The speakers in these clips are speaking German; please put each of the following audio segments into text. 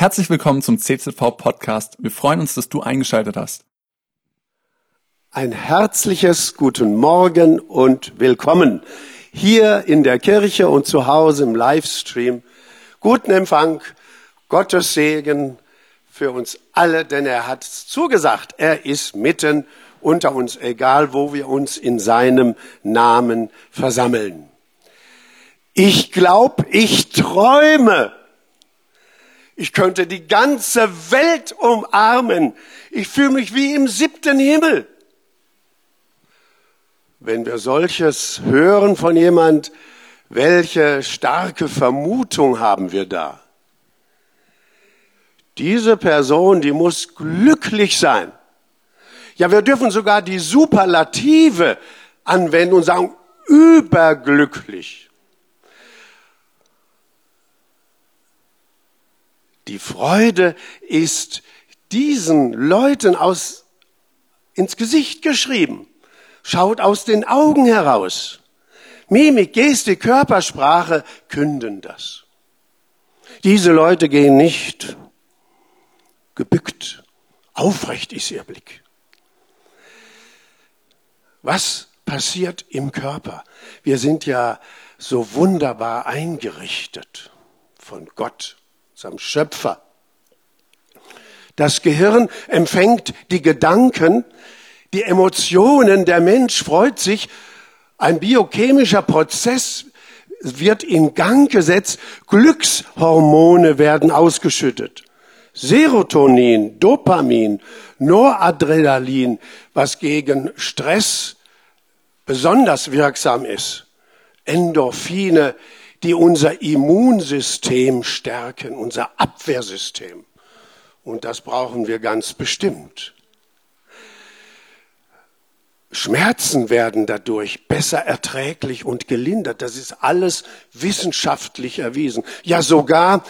Herzlich willkommen zum CZV Podcast. Wir freuen uns, dass du eingeschaltet hast. Ein herzliches guten Morgen und willkommen hier in der Kirche und zu Hause im Livestream. Guten Empfang, Gottes Segen für uns alle, denn er hat zugesagt, er ist mitten unter uns, egal wo wir uns in seinem Namen versammeln. Ich glaube, ich träume. Ich könnte die ganze Welt umarmen. Ich fühle mich wie im siebten Himmel. Wenn wir solches hören von jemand, welche starke Vermutung haben wir da? Diese Person, die muss glücklich sein. Ja, wir dürfen sogar die Superlative anwenden und sagen, überglücklich. Die Freude ist diesen Leuten aus, ins Gesicht geschrieben, schaut aus den Augen heraus. Mimik, Geste, Körpersprache künden das. Diese Leute gehen nicht gebückt, aufrecht ist ihr Blick. Was passiert im Körper? Wir sind ja so wunderbar eingerichtet von Gott unserem Schöpfer. Das Gehirn empfängt die Gedanken, die Emotionen, der Mensch freut sich, ein biochemischer Prozess wird in Gang gesetzt, Glückshormone werden ausgeschüttet. Serotonin, Dopamin, Noradrenalin, was gegen Stress besonders wirksam ist. Endorphine, die unser Immunsystem stärken, unser Abwehrsystem. Und das brauchen wir ganz bestimmt. Schmerzen werden dadurch besser erträglich und gelindert. Das ist alles wissenschaftlich erwiesen. Ja, sogar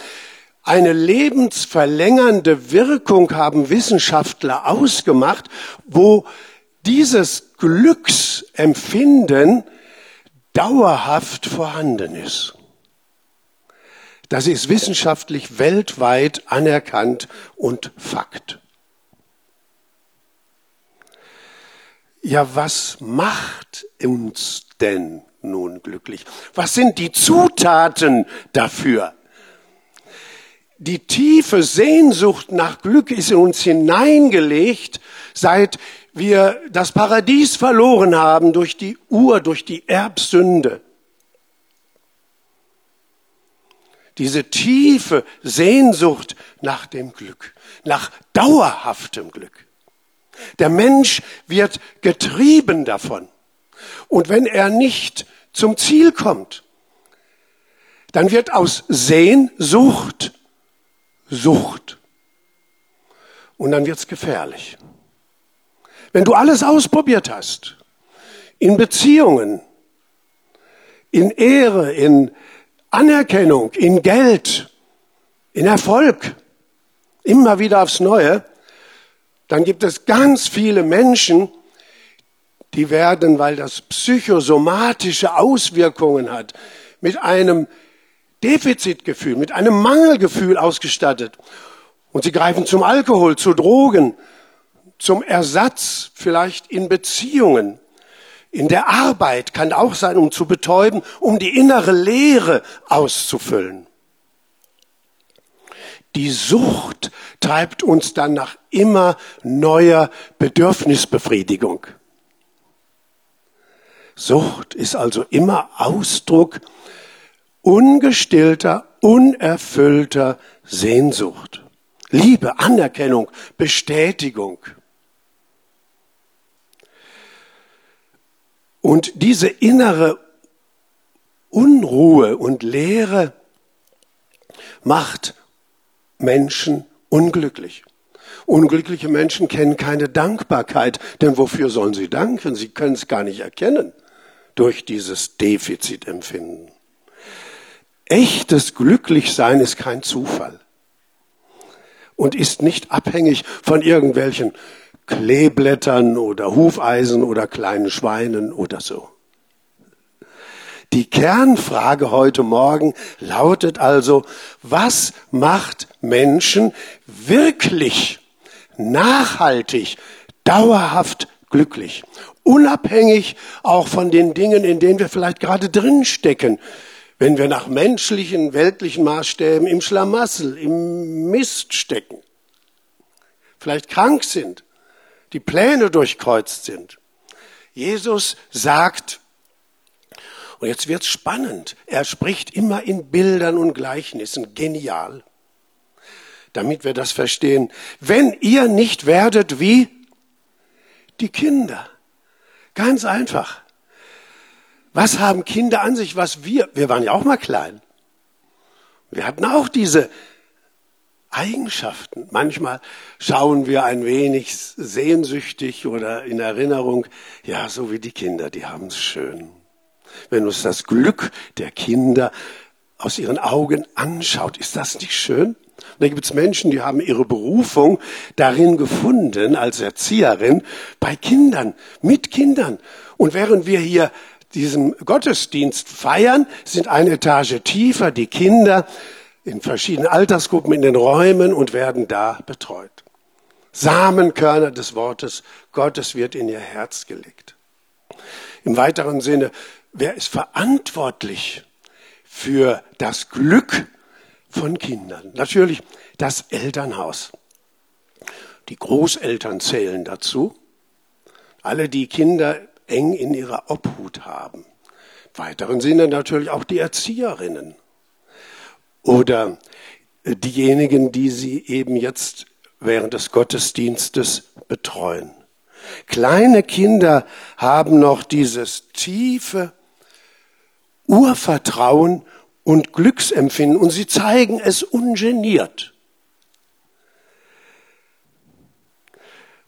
eine lebensverlängernde Wirkung haben Wissenschaftler ausgemacht, wo dieses Glücksempfinden dauerhaft vorhanden ist. Das ist wissenschaftlich weltweit anerkannt und Fakt. Ja, was macht uns denn nun glücklich? Was sind die Zutaten dafür? Die tiefe Sehnsucht nach Glück ist in uns hineingelegt, seit wir das Paradies verloren haben durch die Ur, durch die Erbsünde. Diese tiefe Sehnsucht nach dem Glück, nach dauerhaftem Glück. Der Mensch wird getrieben davon. Und wenn er nicht zum Ziel kommt, dann wird aus Sehnsucht Sucht. Und dann wird's gefährlich. Wenn du alles ausprobiert hast, in Beziehungen, in Ehre, in Anerkennung, in Geld, in Erfolg, immer wieder aufs Neue, dann gibt es ganz viele Menschen, die werden, weil das psychosomatische Auswirkungen hat, mit einem Defizitgefühl, mit einem Mangelgefühl ausgestattet. Und sie greifen zum Alkohol, zu Drogen, zum Ersatz vielleicht in Beziehungen. In der Arbeit kann auch sein, um zu betäuben, um die innere Leere auszufüllen. Die Sucht treibt uns dann nach immer neuer Bedürfnisbefriedigung. Sucht ist also immer Ausdruck ungestillter, unerfüllter Sehnsucht. Liebe, Anerkennung, Bestätigung. Und diese innere Unruhe und Leere macht Menschen unglücklich. Unglückliche Menschen kennen keine Dankbarkeit, denn wofür sollen sie danken? Sie können es gar nicht erkennen durch dieses Defizitempfinden. Echtes Glücklichsein ist kein Zufall und ist nicht abhängig von irgendwelchen Kleeblättern oder Hufeisen oder kleinen Schweinen oder so. Die Kernfrage heute Morgen lautet also, was macht Menschen wirklich nachhaltig, dauerhaft glücklich? Unabhängig auch von den Dingen, in denen wir vielleicht gerade drinstecken. Wenn wir nach menschlichen, weltlichen Maßstäben im Schlamassel, im Mist stecken, vielleicht krank sind, die Pläne durchkreuzt sind. Jesus sagt, und jetzt wird's spannend, er spricht immer in Bildern und Gleichnissen, genial, damit wir das verstehen. Wenn ihr nicht werdet wie die Kinder, ganz einfach. Was haben Kinder an sich, was wir, wir waren ja auch mal klein. Wir hatten auch diese Eigenschaften. Manchmal schauen wir ein wenig sehnsüchtig oder in Erinnerung, ja, so wie die Kinder, die haben es schön. Wenn uns das Glück der Kinder aus ihren Augen anschaut, ist das nicht schön? da gibt es Menschen, die haben ihre Berufung darin gefunden, als Erzieherin, bei Kindern, mit Kindern. Und während wir hier diesen Gottesdienst feiern, sind eine Etage tiefer die Kinder in verschiedenen Altersgruppen in den Räumen und werden da betreut. Samenkörner des Wortes Gottes wird in ihr Herz gelegt. Im weiteren Sinne, wer ist verantwortlich für das Glück von Kindern? Natürlich das Elternhaus. Die Großeltern zählen dazu. Alle, die Kinder eng in ihrer Obhut haben. Im weiteren Sinne natürlich auch die Erzieherinnen oder diejenigen, die sie eben jetzt während des Gottesdienstes betreuen. Kleine Kinder haben noch dieses tiefe Urvertrauen und Glücksempfinden und sie zeigen es ungeniert.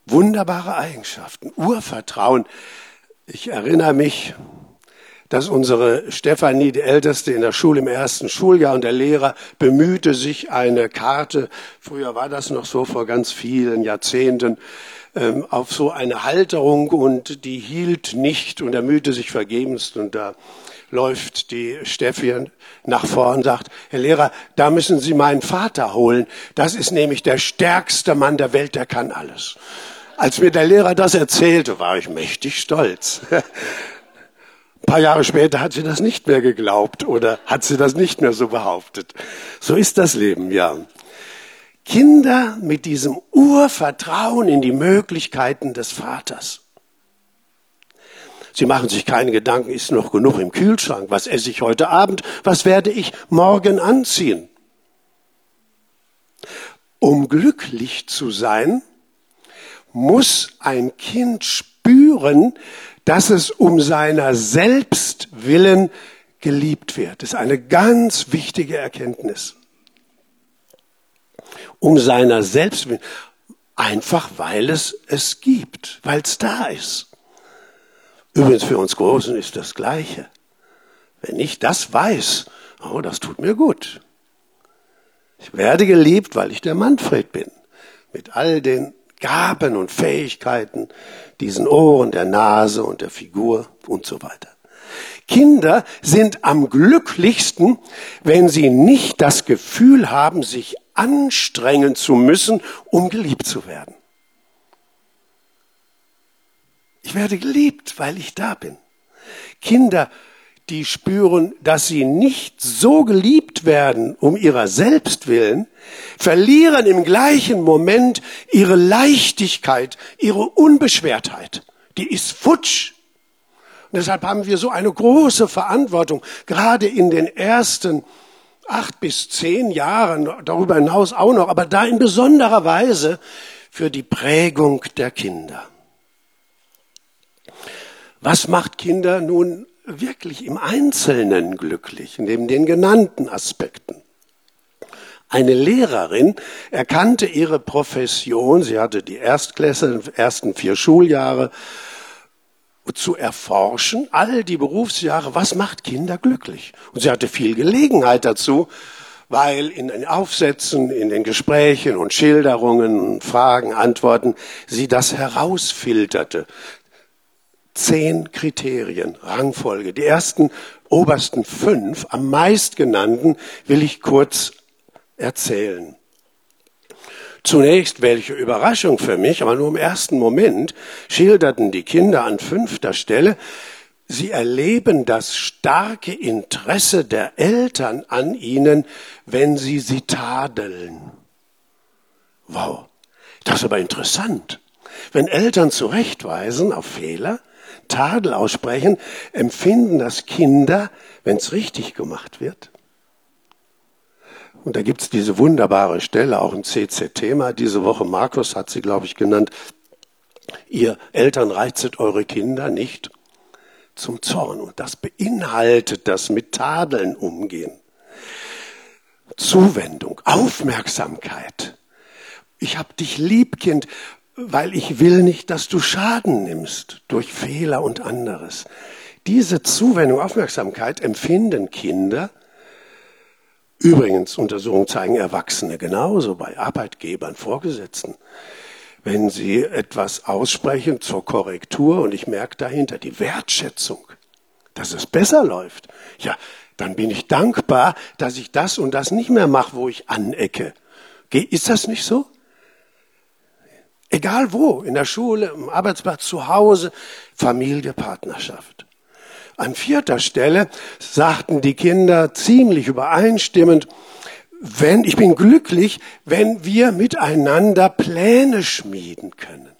Wunderbare Eigenschaften, Urvertrauen. Ich erinnere mich, dass unsere Stefanie, die Älteste in der Schule im ersten Schuljahr und der Lehrer bemühte sich eine Karte, früher war das noch so vor ganz vielen Jahrzehnten, ähm, auf so eine Halterung und die hielt nicht und er mühte sich vergebens und da läuft die Steffi nach vorn und sagt, Herr Lehrer, da müssen Sie meinen Vater holen. Das ist nämlich der stärkste Mann der Welt, der kann alles. Als mir der Lehrer das erzählte, war ich mächtig stolz. Ein paar Jahre später hat sie das nicht mehr geglaubt oder hat sie das nicht mehr so behauptet. So ist das Leben, ja. Kinder mit diesem Urvertrauen in die Möglichkeiten des Vaters. Sie machen sich keine Gedanken, ist noch genug im Kühlschrank? Was esse ich heute Abend? Was werde ich morgen anziehen? Um glücklich zu sein, muss ein Kind spüren, dass es um seiner selbst willen geliebt wird. Das ist eine ganz wichtige Erkenntnis. Um seiner selbst willen. Einfach weil es es gibt, weil es da ist. Übrigens für uns Großen ist das Gleiche. Wenn ich das weiß, oh, das tut mir gut. Ich werde geliebt, weil ich der Manfred bin. Mit all den Gaben und Fähigkeiten, diesen Ohren, der Nase und der Figur und so weiter. Kinder sind am glücklichsten, wenn sie nicht das Gefühl haben, sich anstrengen zu müssen, um geliebt zu werden. Ich werde geliebt, weil ich da bin. Kinder die spüren, dass sie nicht so geliebt werden um ihrer selbst willen, verlieren im gleichen Moment ihre Leichtigkeit, ihre Unbeschwertheit. Die ist futsch. Und deshalb haben wir so eine große Verantwortung, gerade in den ersten acht bis zehn Jahren, darüber hinaus auch noch, aber da in besonderer Weise für die Prägung der Kinder. Was macht Kinder nun wirklich im Einzelnen glücklich, neben den genannten Aspekten. Eine Lehrerin erkannte ihre Profession, sie hatte die Erstklässe, ersten vier Schuljahre, zu erforschen, all die Berufsjahre, was macht Kinder glücklich? Und sie hatte viel Gelegenheit dazu, weil in den Aufsätzen, in den Gesprächen und Schilderungen, Fragen, Antworten sie das herausfilterte zehn Kriterien, Rangfolge. Die ersten obersten fünf, am meistgenannten, will ich kurz erzählen. Zunächst, welche Überraschung für mich, aber nur im ersten Moment, schilderten die Kinder an fünfter Stelle, sie erleben das starke Interesse der Eltern an ihnen, wenn sie sie tadeln. Wow, das ist aber interessant. Wenn Eltern zurechtweisen auf Fehler, Tadel aussprechen, empfinden das Kinder, wenn es richtig gemacht wird. Und da gibt's diese wunderbare Stelle, auch im CC-Thema diese Woche. Markus hat sie, glaube ich, genannt. Ihr Eltern reizet eure Kinder nicht zum Zorn. Und das beinhaltet das mit Tadeln umgehen. Zuwendung, Aufmerksamkeit. Ich hab dich lieb, Kind, weil ich will nicht, dass du Schaden nimmst durch Fehler und anderes. Diese Zuwendung, Aufmerksamkeit empfinden Kinder Übrigens, Untersuchungen zeigen Erwachsene genauso bei Arbeitgebern, Vorgesetzten. Wenn sie etwas aussprechen zur Korrektur und ich merke dahinter die Wertschätzung, dass es besser läuft, ja, dann bin ich dankbar, dass ich das und das nicht mehr mache, wo ich anecke. Ist das nicht so? Egal wo, in der Schule, im Arbeitsplatz, zu Hause, Familie, Partnerschaft. An vierter Stelle sagten die Kinder ziemlich übereinstimmend, wenn, ich bin glücklich, wenn wir miteinander Pläne schmieden können.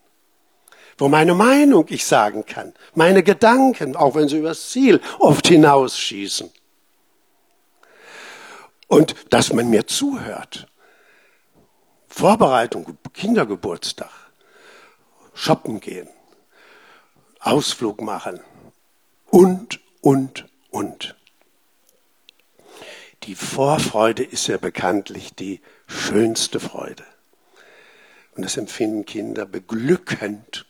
Wo meine Meinung ich sagen kann, meine Gedanken, auch wenn sie übers Ziel oft hinausschießen. Und dass man mir zuhört. Vorbereitung, Kindergeburtstag, shoppen gehen, Ausflug machen, und, und, und. Die Vorfreude ist ja bekanntlich die schönste Freude. Und das empfinden Kinder beglückend.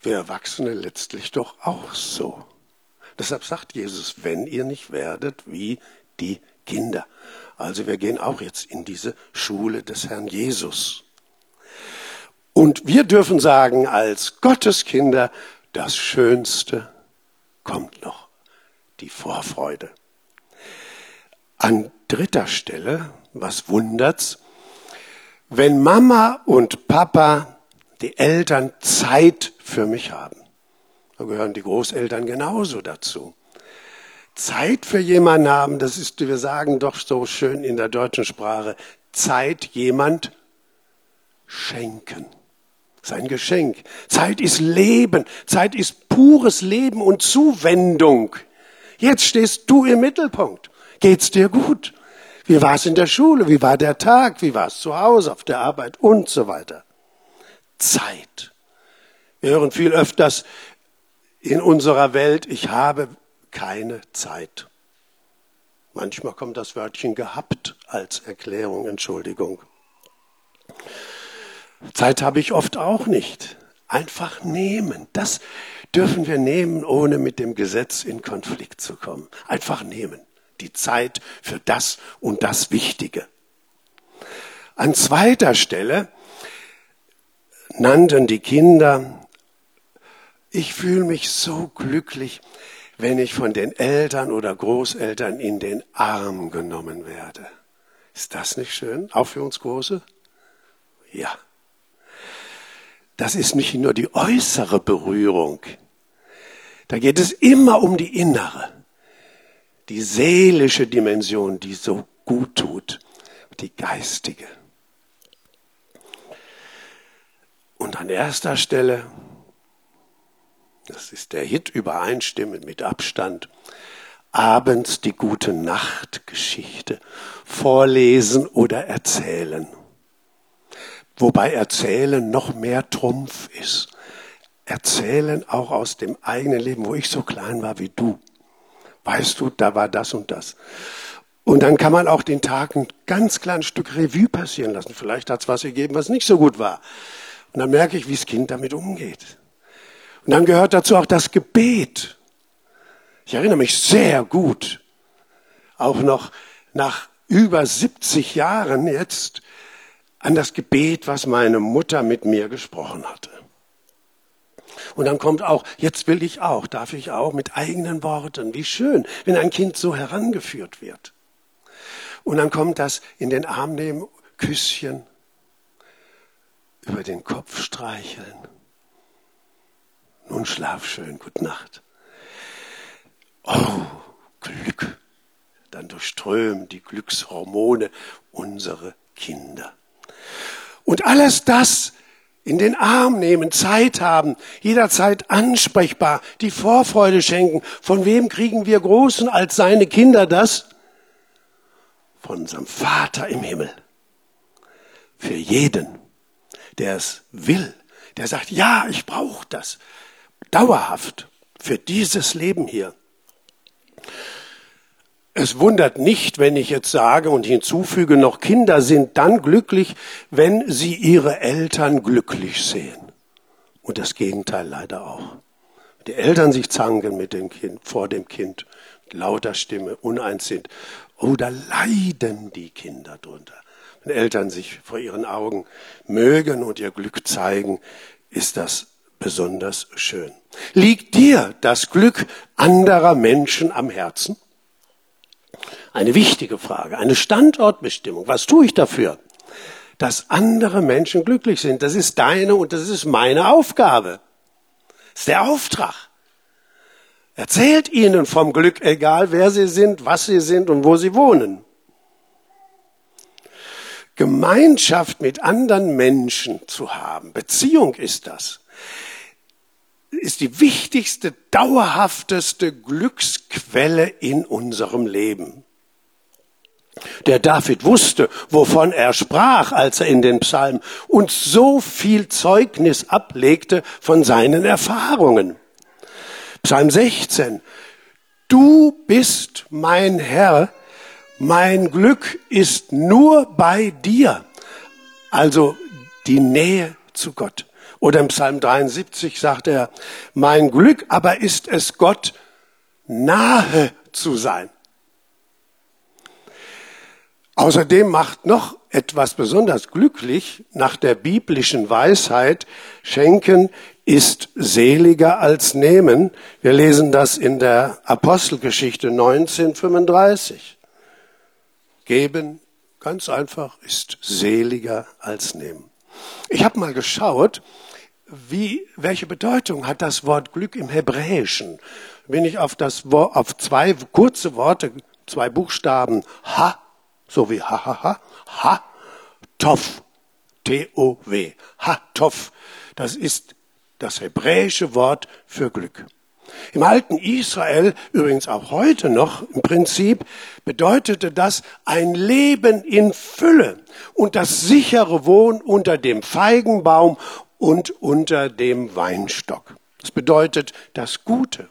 Wir Erwachsene letztlich doch auch so. Deshalb sagt Jesus, wenn ihr nicht werdet wie die Kinder. Also wir gehen auch jetzt in diese Schule des Herrn Jesus. Und wir dürfen sagen als Gotteskinder, das Schönste kommt noch die Vorfreude. An dritter Stelle, was wundert's, wenn Mama und Papa, die Eltern Zeit für mich haben. Da gehören die Großeltern genauso dazu. Zeit für jemanden haben, das ist, wir sagen doch so schön in der deutschen Sprache, Zeit jemand schenken. Sein Geschenk. Zeit ist Leben. Zeit ist pures Leben und Zuwendung. Jetzt stehst du im Mittelpunkt. Geht's dir gut? Wie war es in der Schule? Wie war der Tag? Wie war es zu Hause, auf der Arbeit und so weiter? Zeit. Wir hören viel öfters in unserer Welt, ich habe keine Zeit. Manchmal kommt das Wörtchen gehabt als Erklärung, Entschuldigung. Zeit habe ich oft auch nicht. Einfach nehmen. Das dürfen wir nehmen, ohne mit dem Gesetz in Konflikt zu kommen. Einfach nehmen. Die Zeit für das und das Wichtige. An zweiter Stelle nannten die Kinder, ich fühle mich so glücklich, wenn ich von den Eltern oder Großeltern in den Arm genommen werde. Ist das nicht schön? Auch für uns Große? Ja das ist nicht nur die äußere Berührung. Da geht es immer um die innere, die seelische Dimension, die so gut tut, die geistige. Und an erster Stelle, das ist der Hit übereinstimmend mit Abstand, abends die gute Nachtgeschichte vorlesen oder erzählen wobei Erzählen noch mehr Trumpf ist. Erzählen auch aus dem eigenen Leben, wo ich so klein war wie du. Weißt du, da war das und das. Und dann kann man auch den Tag ein ganz kleines Stück Revue passieren lassen. Vielleicht hat es was gegeben, was nicht so gut war. Und dann merke ich, wie das Kind damit umgeht. Und dann gehört dazu auch das Gebet. Ich erinnere mich sehr gut, auch noch nach über 70 Jahren jetzt, an das Gebet, was meine Mutter mit mir gesprochen hatte. Und dann kommt auch, jetzt will ich auch, darf ich auch mit eigenen Worten. Wie schön, wenn ein Kind so herangeführt wird. Und dann kommt das in den Arm nehmen, Küsschen, über den Kopf streicheln. Nun schlaf schön, gute Nacht. Oh, Glück. Dann durchströmen die Glückshormone unsere Kinder. Und alles das in den Arm nehmen, Zeit haben, jederzeit ansprechbar, die Vorfreude schenken. Von wem kriegen wir Großen als seine Kinder das? Von unserem Vater im Himmel. Für jeden, der es will, der sagt, ja, ich brauche das. Dauerhaft für dieses Leben hier. Es wundert nicht, wenn ich jetzt sage und hinzufüge noch, Kinder sind dann glücklich, wenn sie ihre Eltern glücklich sehen. Und das Gegenteil leider auch. Die Eltern sich zanken mit dem Kind, vor dem Kind, mit lauter Stimme, uneins sind. Oh, da leiden die Kinder drunter. Wenn Eltern sich vor ihren Augen mögen und ihr Glück zeigen, ist das besonders schön. Liegt dir das Glück anderer Menschen am Herzen? Eine wichtige Frage, eine Standortbestimmung. Was tue ich dafür? Dass andere Menschen glücklich sind. Das ist deine und das ist meine Aufgabe. Das ist der Auftrag. Erzählt ihnen vom Glück, egal wer sie sind, was sie sind und wo sie wohnen. Gemeinschaft mit anderen Menschen zu haben, Beziehung ist das, ist die wichtigste, dauerhafteste Glücksquelle in unserem Leben. Der David wusste, wovon er sprach, als er in den Psalmen uns so viel Zeugnis ablegte von seinen Erfahrungen. Psalm 16. Du bist mein Herr, mein Glück ist nur bei dir. Also die Nähe zu Gott. Oder im Psalm 73 sagt er, mein Glück aber ist es Gott nahe zu sein. Außerdem macht noch etwas besonders glücklich nach der biblischen Weisheit, schenken ist seliger als nehmen. Wir lesen das in der Apostelgeschichte 1935. Geben, ganz einfach, ist seliger als nehmen. Ich habe mal geschaut, wie, welche Bedeutung hat das Wort Glück im Hebräischen? Bin ich auf das auf zwei kurze Worte, zwei Buchstaben Ha so wie ha ha ha, ha, tov, T-O-W, ha, tov. Das ist das hebräische Wort für Glück. Im alten Israel, übrigens auch heute noch im Prinzip, bedeutete das ein Leben in Fülle und das sichere Wohnen unter dem Feigenbaum und unter dem Weinstock. Das bedeutet das Gute,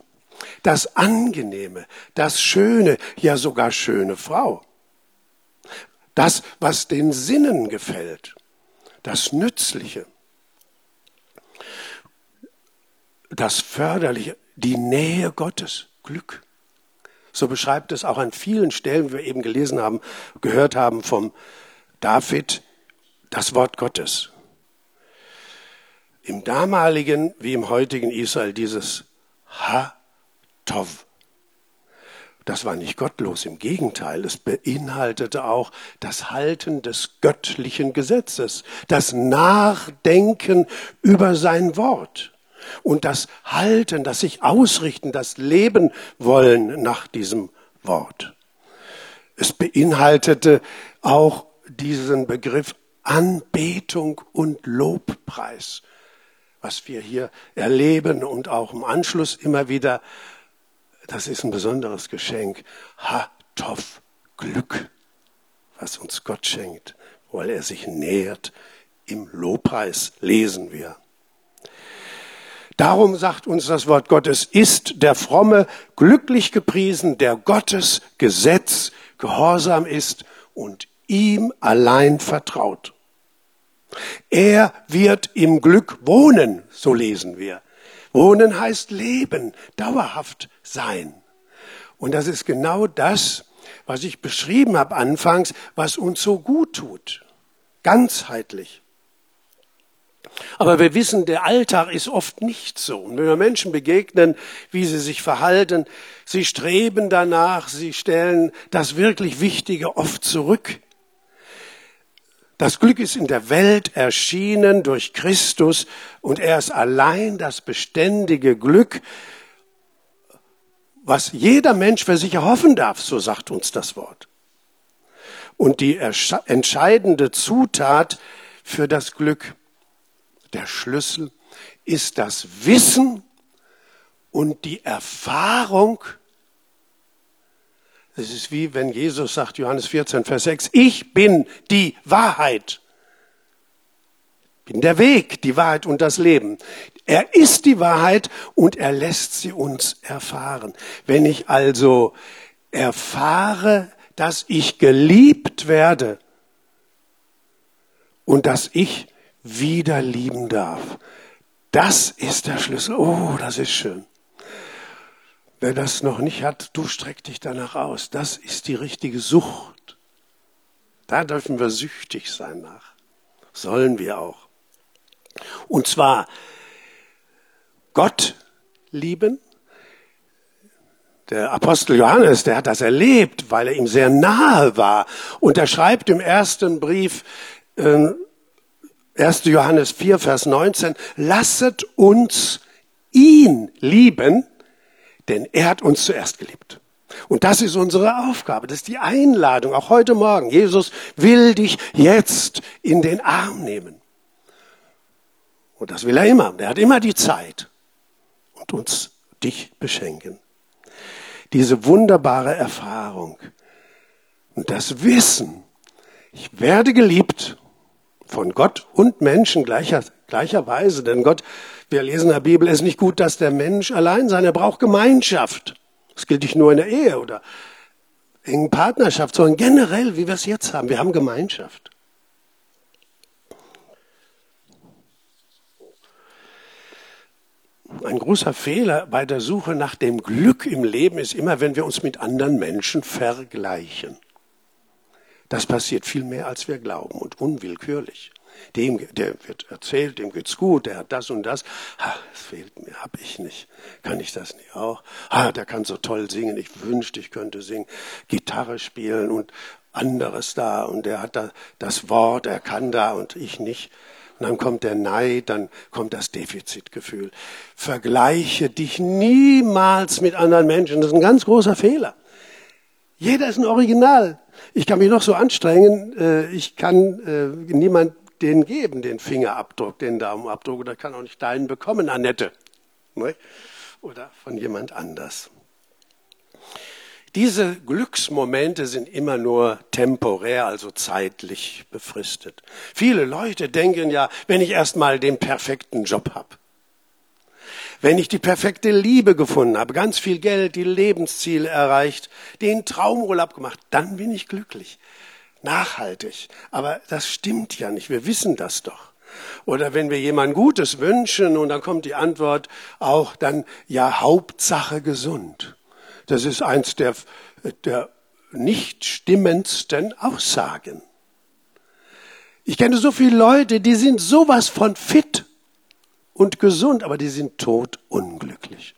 das Angenehme, das Schöne, ja sogar schöne Frau das, was den Sinnen gefällt, das Nützliche, das Förderliche, die Nähe Gottes, Glück. So beschreibt es auch an vielen Stellen, wie wir eben gelesen haben, gehört haben vom David, das Wort Gottes. Im damaligen wie im heutigen Israel dieses Ha-Tov, das war nicht gottlos, im Gegenteil, es beinhaltete auch das Halten des göttlichen Gesetzes, das Nachdenken über sein Wort und das Halten, das sich ausrichten, das Leben wollen nach diesem Wort. Es beinhaltete auch diesen Begriff Anbetung und Lobpreis, was wir hier erleben und auch im Anschluss immer wieder das ist ein besonderes Geschenk. Ha, Toff, Glück, was uns Gott schenkt, weil er sich nähert. Im Lobpreis lesen wir. Darum sagt uns das Wort Gottes, ist der Fromme glücklich gepriesen, der Gottes Gesetz gehorsam ist und ihm allein vertraut. Er wird im Glück wohnen, so lesen wir. Wohnen heißt leben, dauerhaft sein. Und das ist genau das, was ich beschrieben habe anfangs, was uns so gut tut. Ganzheitlich. Aber wir wissen, der Alltag ist oft nicht so. Und wenn wir Menschen begegnen, wie sie sich verhalten, sie streben danach, sie stellen das wirklich Wichtige oft zurück. Das Glück ist in der Welt erschienen durch Christus und er ist allein das beständige Glück, was jeder Mensch für sich erhoffen darf, so sagt uns das Wort. Und die entscheidende Zutat für das Glück der Schlüssel ist das Wissen und die Erfahrung. Es ist wie wenn Jesus sagt, Johannes 14, Vers 6, ich bin die Wahrheit. Bin der Weg, die Wahrheit und das Leben. Er ist die Wahrheit und er lässt sie uns erfahren. Wenn ich also erfahre, dass ich geliebt werde und dass ich wieder lieben darf. Das ist der Schlüssel. Oh, das ist schön. Wer das noch nicht hat, du streck dich danach aus. Das ist die richtige Sucht. Da dürfen wir süchtig sein nach. Sollen wir auch. Und zwar Gott lieben. Der Apostel Johannes, der hat das erlebt, weil er ihm sehr nahe war. Und er schreibt im ersten Brief, äh, 1. Johannes 4, Vers 19, lasset uns ihn lieben, denn er hat uns zuerst geliebt. Und das ist unsere Aufgabe, das ist die Einladung, auch heute Morgen. Jesus will dich jetzt in den Arm nehmen. Und das will er immer. Er hat immer die Zeit und uns dich beschenken. Diese wunderbare Erfahrung und das Wissen, ich werde geliebt von Gott und Menschen gleicher, gleicherweise. Denn Gott, wir lesen in der Bibel, ist nicht gut, dass der Mensch allein sein. Er braucht Gemeinschaft. Das gilt nicht nur in der Ehe oder engen Partnerschaft, sondern generell, wie wir es jetzt haben. Wir haben Gemeinschaft. Ein großer Fehler bei der Suche nach dem Glück im Leben ist immer, wenn wir uns mit anderen Menschen vergleichen. Das passiert viel mehr, als wir glauben und unwillkürlich. Dem, der wird erzählt, dem geht's gut, der hat das und das. Ha, es fehlt mir, hab ich nicht. Kann ich das nicht auch? Ha, der kann so toll singen. Ich wünschte, ich könnte singen, Gitarre spielen und anderes da und der hat da das Wort, er kann da und ich nicht. Und dann kommt der Neid, dann kommt das Defizitgefühl. Vergleiche dich niemals mit anderen Menschen. Das ist ein ganz großer Fehler. Jeder ist ein Original. Ich kann mich noch so anstrengen, äh, ich kann äh, niemand den geben, den Fingerabdruck, den Daumenabdruck, oder kann auch nicht deinen bekommen, Annette. Ne? Oder von jemand anders. Diese Glücksmomente sind immer nur temporär, also zeitlich befristet. Viele Leute denken ja, wenn ich erst mal den perfekten Job habe, wenn ich die perfekte Liebe gefunden habe, ganz viel Geld, die Lebensziele erreicht, den Traumurlaub gemacht, dann bin ich glücklich. Nachhaltig. Aber das stimmt ja nicht. Wir wissen das doch. Oder wenn wir jemand Gutes wünschen und dann kommt die Antwort auch dann, ja, Hauptsache gesund. Das ist eins der, der nicht stimmendsten Aussagen. Ich kenne so viele Leute, die sind sowas von fit und gesund, aber die sind tot unglücklich.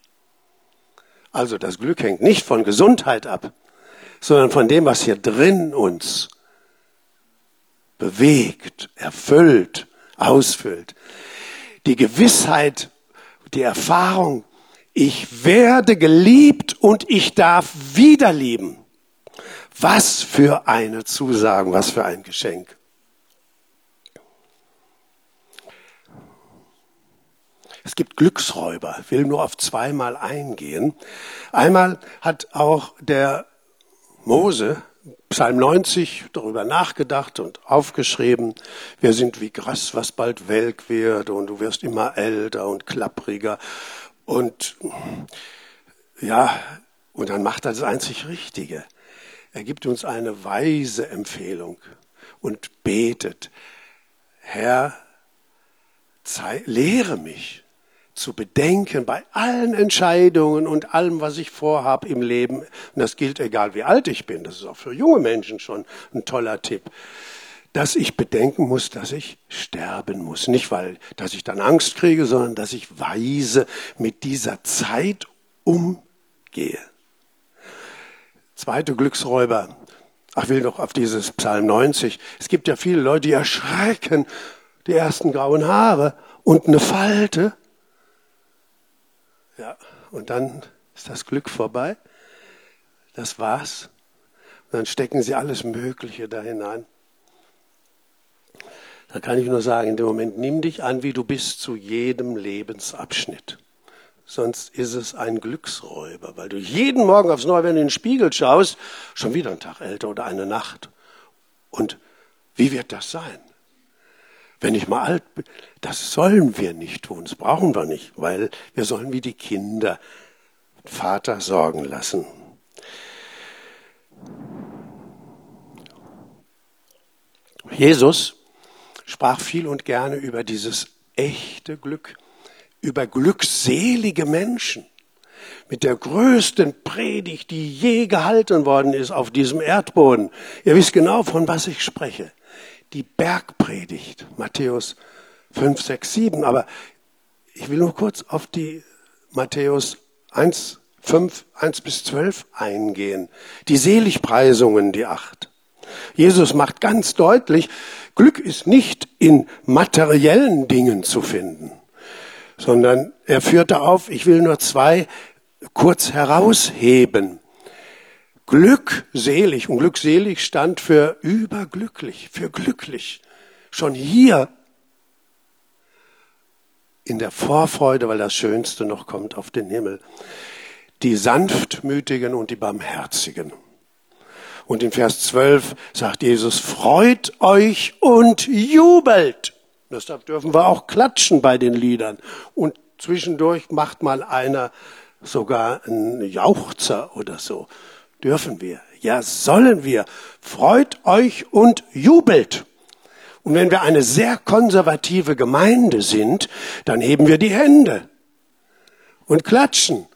Also das Glück hängt nicht von Gesundheit ab, sondern von dem, was hier drin uns bewegt, erfüllt, ausfüllt. Die Gewissheit, die Erfahrung, ich werde geliebt und ich darf wieder lieben. Was für eine Zusagen, was für ein Geschenk. Es gibt Glücksräuber, ich will nur auf zweimal eingehen. Einmal hat auch der Mose Psalm 90 darüber nachgedacht und aufgeschrieben, wir sind wie Gras, was bald welk wird und du wirst immer älter und klappriger. Und ja, und dann macht er das einzig Richtige. Er gibt uns eine weise Empfehlung und betet, Herr, lehre mich, zu bedenken bei allen Entscheidungen und allem, was ich vorhabe im Leben. Und das gilt egal, wie alt ich bin. Das ist auch für junge Menschen schon ein toller Tipp. Dass ich bedenken muss, dass ich sterben muss. Nicht, weil, dass ich dann Angst kriege, sondern dass ich weise mit dieser Zeit umgehe. Zweite Glücksräuber. Ach, will doch auf dieses Psalm 90. Es gibt ja viele Leute, die erschrecken, die ersten grauen Haare und eine Falte. Ja, und dann ist das Glück vorbei. Das war's. Und dann stecken sie alles Mögliche da hinein. Da kann ich nur sagen, in dem Moment nimm dich an, wie du bist zu jedem Lebensabschnitt. Sonst ist es ein Glücksräuber, weil du jeden Morgen aufs Neue, wenn du in den Spiegel schaust, schon wieder ein Tag älter oder eine Nacht. Und wie wird das sein? Wenn ich mal alt bin, das sollen wir nicht tun, das brauchen wir nicht, weil wir sollen wie die Kinder Vater sorgen lassen. Jesus sprach viel und gerne über dieses echte Glück, über glückselige Menschen. Mit der größten Predigt, die je gehalten worden ist auf diesem Erdboden. Ihr wisst genau, von was ich spreche. Die Bergpredigt, Matthäus 5, 6, 7. Aber ich will nur kurz auf die Matthäus 1, 5, 1 bis 12 eingehen. Die Seligpreisungen, die acht. Jesus macht ganz deutlich, Glück ist nicht in materiellen Dingen zu finden, sondern er führte auf, ich will nur zwei kurz herausheben. Glückselig und glückselig stand für überglücklich, für glücklich. Schon hier in der Vorfreude, weil das Schönste noch kommt auf den Himmel. Die Sanftmütigen und die Barmherzigen. Und in Vers 12 sagt Jesus, freut euch und jubelt. Deshalb dürfen wir auch klatschen bei den Liedern. Und zwischendurch macht mal einer sogar einen Jauchzer oder so. Dürfen wir. Ja, sollen wir. Freut euch und jubelt. Und wenn wir eine sehr konservative Gemeinde sind, dann heben wir die Hände und klatschen.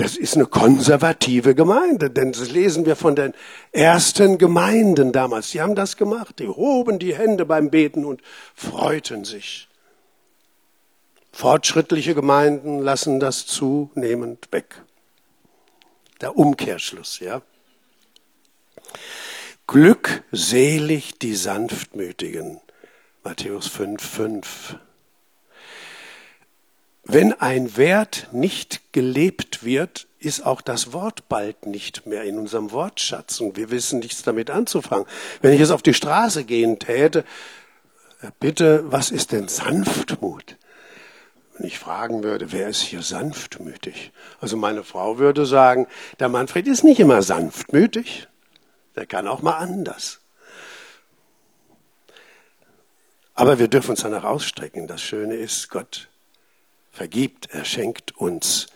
Das ist eine konservative Gemeinde, denn das lesen wir von den ersten Gemeinden damals. Die haben das gemacht. Die hoben die Hände beim Beten und freuten sich. Fortschrittliche Gemeinden lassen das zunehmend weg. Der Umkehrschluss, ja. Glückselig die Sanftmütigen. Matthäus 5, 5. Wenn ein Wert nicht gelebt wird, ist auch das Wort bald nicht mehr in unserem Wortschatz und wir wissen nichts damit anzufangen. Wenn ich jetzt auf die Straße gehen täte, bitte, was ist denn Sanftmut? Wenn ich fragen würde, wer ist hier sanftmütig? Also meine Frau würde sagen, der Manfred ist nicht immer sanftmütig, der kann auch mal anders. Aber wir dürfen uns danach ausstrecken. Das Schöne ist, Gott vergibt, er schenkt uns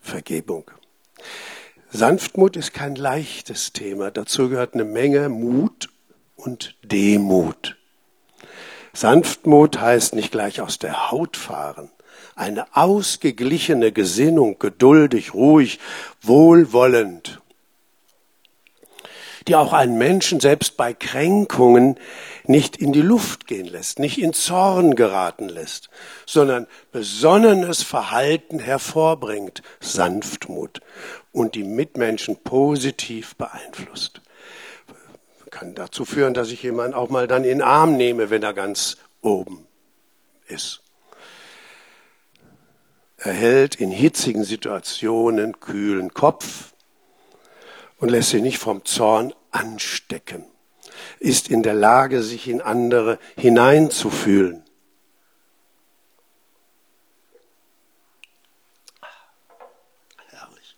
Vergebung. Sanftmut ist kein leichtes Thema. Dazu gehört eine Menge Mut und Demut. Sanftmut heißt nicht gleich aus der Haut fahren. Eine ausgeglichene Gesinnung, geduldig, ruhig, wohlwollend, die auch einen Menschen selbst bei Kränkungen nicht in die Luft gehen lässt, nicht in Zorn geraten lässt, sondern besonnenes Verhalten hervorbringt, Sanftmut und die Mitmenschen positiv beeinflusst. Kann dazu führen, dass ich jemanden auch mal dann in den Arm nehme, wenn er ganz oben ist. Er hält in hitzigen Situationen kühlen Kopf und lässt sich nicht vom Zorn anstecken ist in der Lage, sich in andere hineinzufühlen. Herrlich.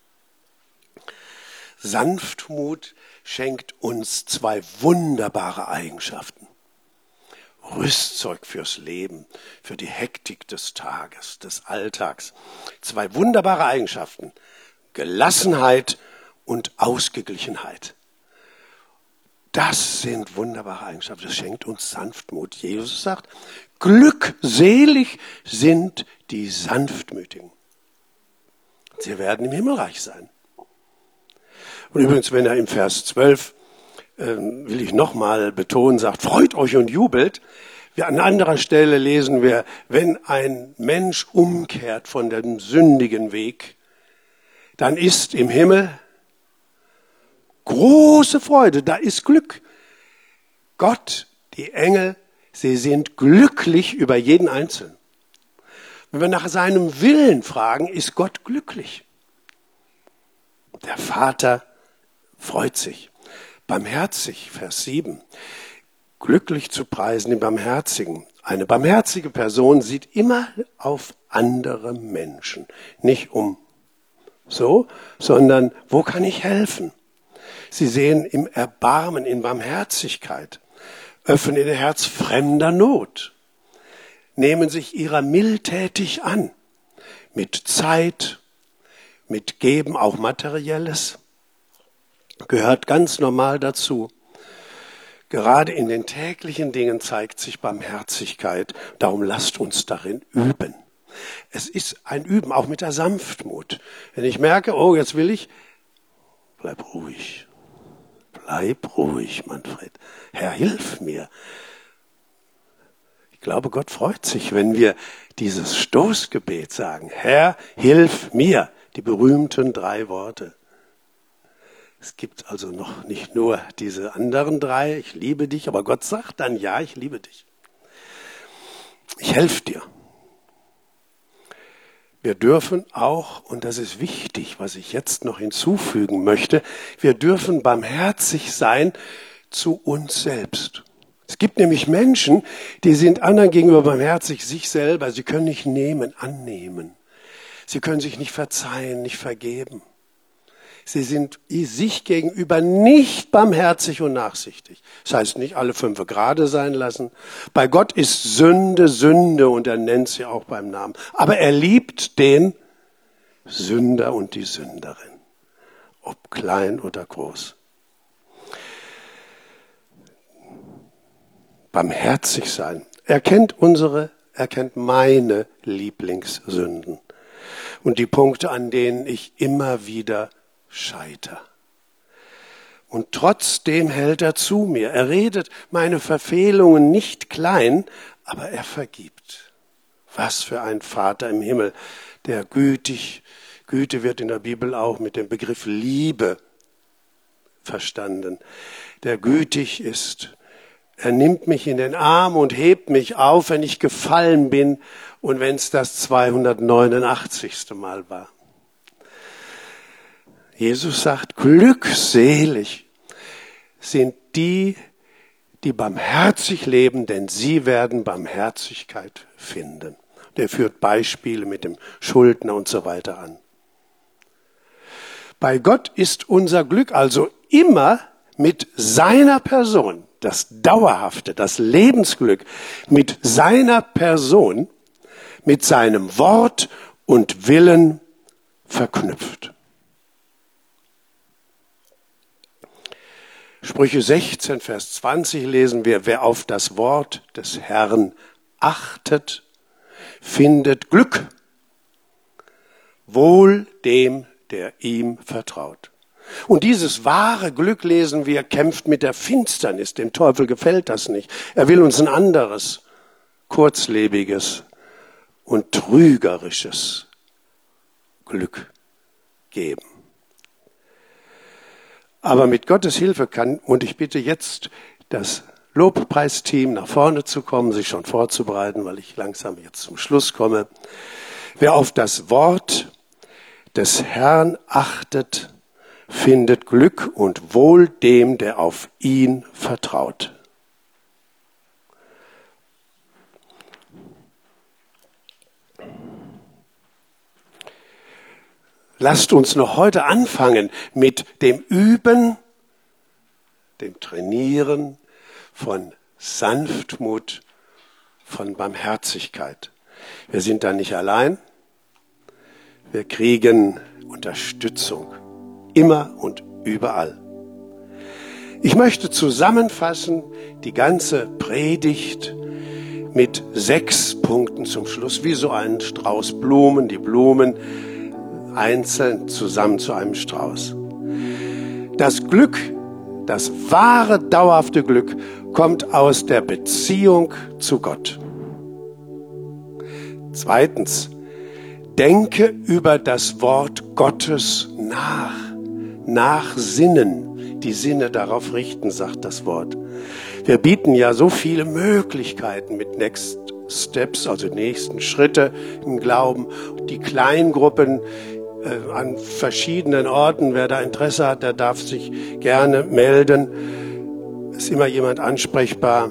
Sanftmut schenkt uns zwei wunderbare Eigenschaften. Rüstzeug fürs Leben, für die Hektik des Tages, des Alltags. Zwei wunderbare Eigenschaften. Gelassenheit und Ausgeglichenheit. Das sind wunderbare Eigenschaften. Das schenkt uns Sanftmut. Jesus sagt, glückselig sind die Sanftmütigen. Sie werden im Himmelreich sein. Und übrigens, wenn er im Vers 12 ähm, will ich nochmal betonen, sagt, freut euch und jubelt. Wir, an anderer Stelle lesen wir, wenn ein Mensch umkehrt von dem sündigen Weg, dann ist im Himmel große Freude, da ist Glück. Gott, die Engel, sie sind glücklich über jeden Einzelnen. Wenn wir nach seinem Willen fragen, ist Gott glücklich. Der Vater freut sich. Barmherzig, Vers 7. Glücklich zu preisen, den Barmherzigen. Eine barmherzige Person sieht immer auf andere Menschen. Nicht um so, sondern wo kann ich helfen? Sie sehen im Erbarmen, in Barmherzigkeit, öffnen ihr Herz fremder Not, nehmen sich ihrer mildtätig an, mit Zeit, mit Geben auch materielles, gehört ganz normal dazu. Gerade in den täglichen Dingen zeigt sich Barmherzigkeit, darum lasst uns darin üben. Es ist ein Üben, auch mit der Sanftmut. Wenn ich merke, oh, jetzt will ich, bleib ruhig. Bleib ruhig, Manfred. Herr, hilf mir. Ich glaube, Gott freut sich, wenn wir dieses Stoßgebet sagen. Herr, hilf mir. Die berühmten drei Worte. Es gibt also noch nicht nur diese anderen drei, ich liebe dich, aber Gott sagt dann, ja, ich liebe dich. Ich helfe dir. Wir dürfen auch, und das ist wichtig, was ich jetzt noch hinzufügen möchte, wir dürfen barmherzig sein zu uns selbst. Es gibt nämlich Menschen, die sind anderen gegenüber barmherzig, sich selber. Sie können nicht nehmen, annehmen. Sie können sich nicht verzeihen, nicht vergeben. Sie sind sich gegenüber nicht barmherzig und nachsichtig. Das heißt nicht alle fünf gerade sein lassen. Bei Gott ist Sünde Sünde und er nennt sie auch beim Namen. Aber er liebt den Sünder und die Sünderin, ob klein oder groß. Barmherzig sein. Er kennt unsere, er kennt meine Lieblingssünden und die Punkte, an denen ich immer wieder scheiter. Und trotzdem hält er zu mir. Er redet meine Verfehlungen nicht klein, aber er vergibt. Was für ein Vater im Himmel, der gütig, Güte wird in der Bibel auch mit dem Begriff Liebe verstanden, der gütig ist. Er nimmt mich in den Arm und hebt mich auf, wenn ich gefallen bin und wenn es das 289. Mal war. Jesus sagt, glückselig sind die, die barmherzig leben, denn sie werden Barmherzigkeit finden. Der führt Beispiele mit dem Schuldner und so weiter an. Bei Gott ist unser Glück also immer mit seiner Person, das Dauerhafte, das Lebensglück, mit seiner Person, mit seinem Wort und Willen verknüpft. Sprüche 16, Vers 20 lesen wir, wer auf das Wort des Herrn achtet, findet Glück. Wohl dem, der ihm vertraut. Und dieses wahre Glück, lesen wir, kämpft mit der Finsternis. Dem Teufel gefällt das nicht. Er will uns ein anderes, kurzlebiges und trügerisches Glück geben. Aber mit Gottes Hilfe kann, und ich bitte jetzt das Lobpreisteam nach vorne zu kommen, sich schon vorzubereiten, weil ich langsam jetzt zum Schluss komme. Wer auf das Wort des Herrn achtet, findet Glück und Wohl dem, der auf ihn vertraut. Lasst uns noch heute anfangen mit dem Üben, dem Trainieren von Sanftmut, von Barmherzigkeit. Wir sind da nicht allein. Wir kriegen Unterstützung. Immer und überall. Ich möchte zusammenfassen die ganze Predigt mit sechs Punkten zum Schluss, wie so ein Strauß Blumen, die Blumen einzeln zusammen zu einem Strauß. Das Glück, Das wahre, dauerhafte Glück kommt aus der Beziehung zu Gott. Zweitens, denke über das Wort Gottes nach. Nachsinnen, die Sinne darauf richten, sagt das Wort. Wir bieten ja so viele Möglichkeiten mit Next Steps, also nächsten Schritte im Glauben. Die Kleingruppen äh, an verschiedenen Orten. Wer da Interesse hat, der darf sich gerne melden. Ist immer jemand ansprechbar.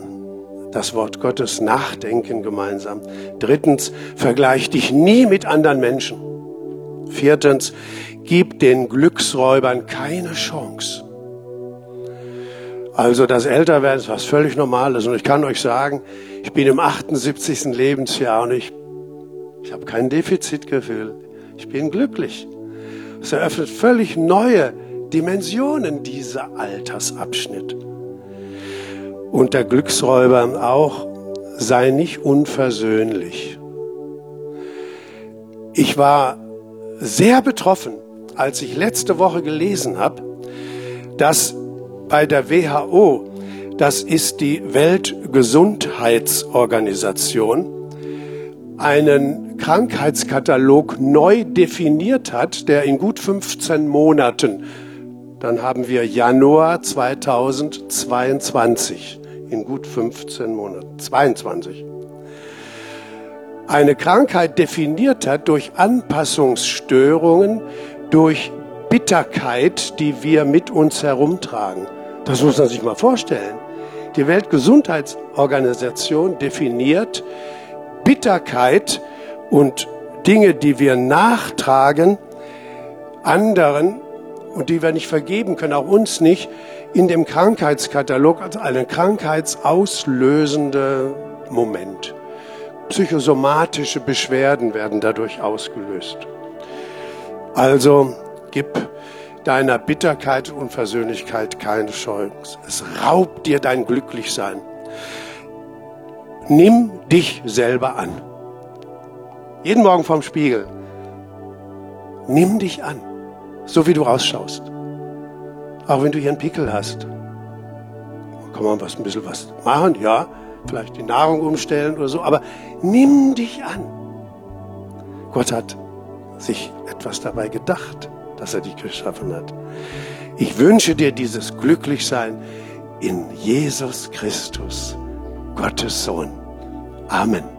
Das Wort Gottes nachdenken gemeinsam. Drittens, vergleich dich nie mit anderen Menschen. Viertens, gib den Glücksräubern keine Chance. Also das Älterwerden ist was völlig Normales. Und ich kann euch sagen, ich bin im 78. Lebensjahr und ich, ich habe kein Defizitgefühl. Ich bin glücklich. Es eröffnet völlig neue Dimensionen, dieser Altersabschnitt. Und der Glücksräuber auch, sei nicht unversöhnlich. Ich war sehr betroffen, als ich letzte Woche gelesen habe, dass bei der WHO, das ist die Weltgesundheitsorganisation, einen Krankheitskatalog neu definiert hat, der in gut 15 Monaten, dann haben wir Januar 2022, in gut 15 Monaten, 22, eine Krankheit definiert hat durch Anpassungsstörungen, durch Bitterkeit, die wir mit uns herumtragen. Das muss man sich mal vorstellen. Die Weltgesundheitsorganisation definiert Bitterkeit und Dinge, die wir nachtragen, anderen und die wir nicht vergeben können, auch uns nicht, in dem Krankheitskatalog als einen krankheitsauslösende Moment. Psychosomatische Beschwerden werden dadurch ausgelöst. Also gib deiner Bitterkeit und Versöhnlichkeit keine Chance. Es raubt dir dein Glücklichsein. Nimm dich selber an. Jeden Morgen vorm Spiegel. Nimm dich an, so wie du ausschaust. Auch wenn du hier einen Pickel hast. Kann man was, ein bisschen was machen, ja. Vielleicht die Nahrung umstellen oder so. Aber nimm dich an. Gott hat sich etwas dabei gedacht dass er dich geschaffen hat. Ich wünsche dir dieses Glücklichsein in Jesus Christus, Gottes Sohn. Amen.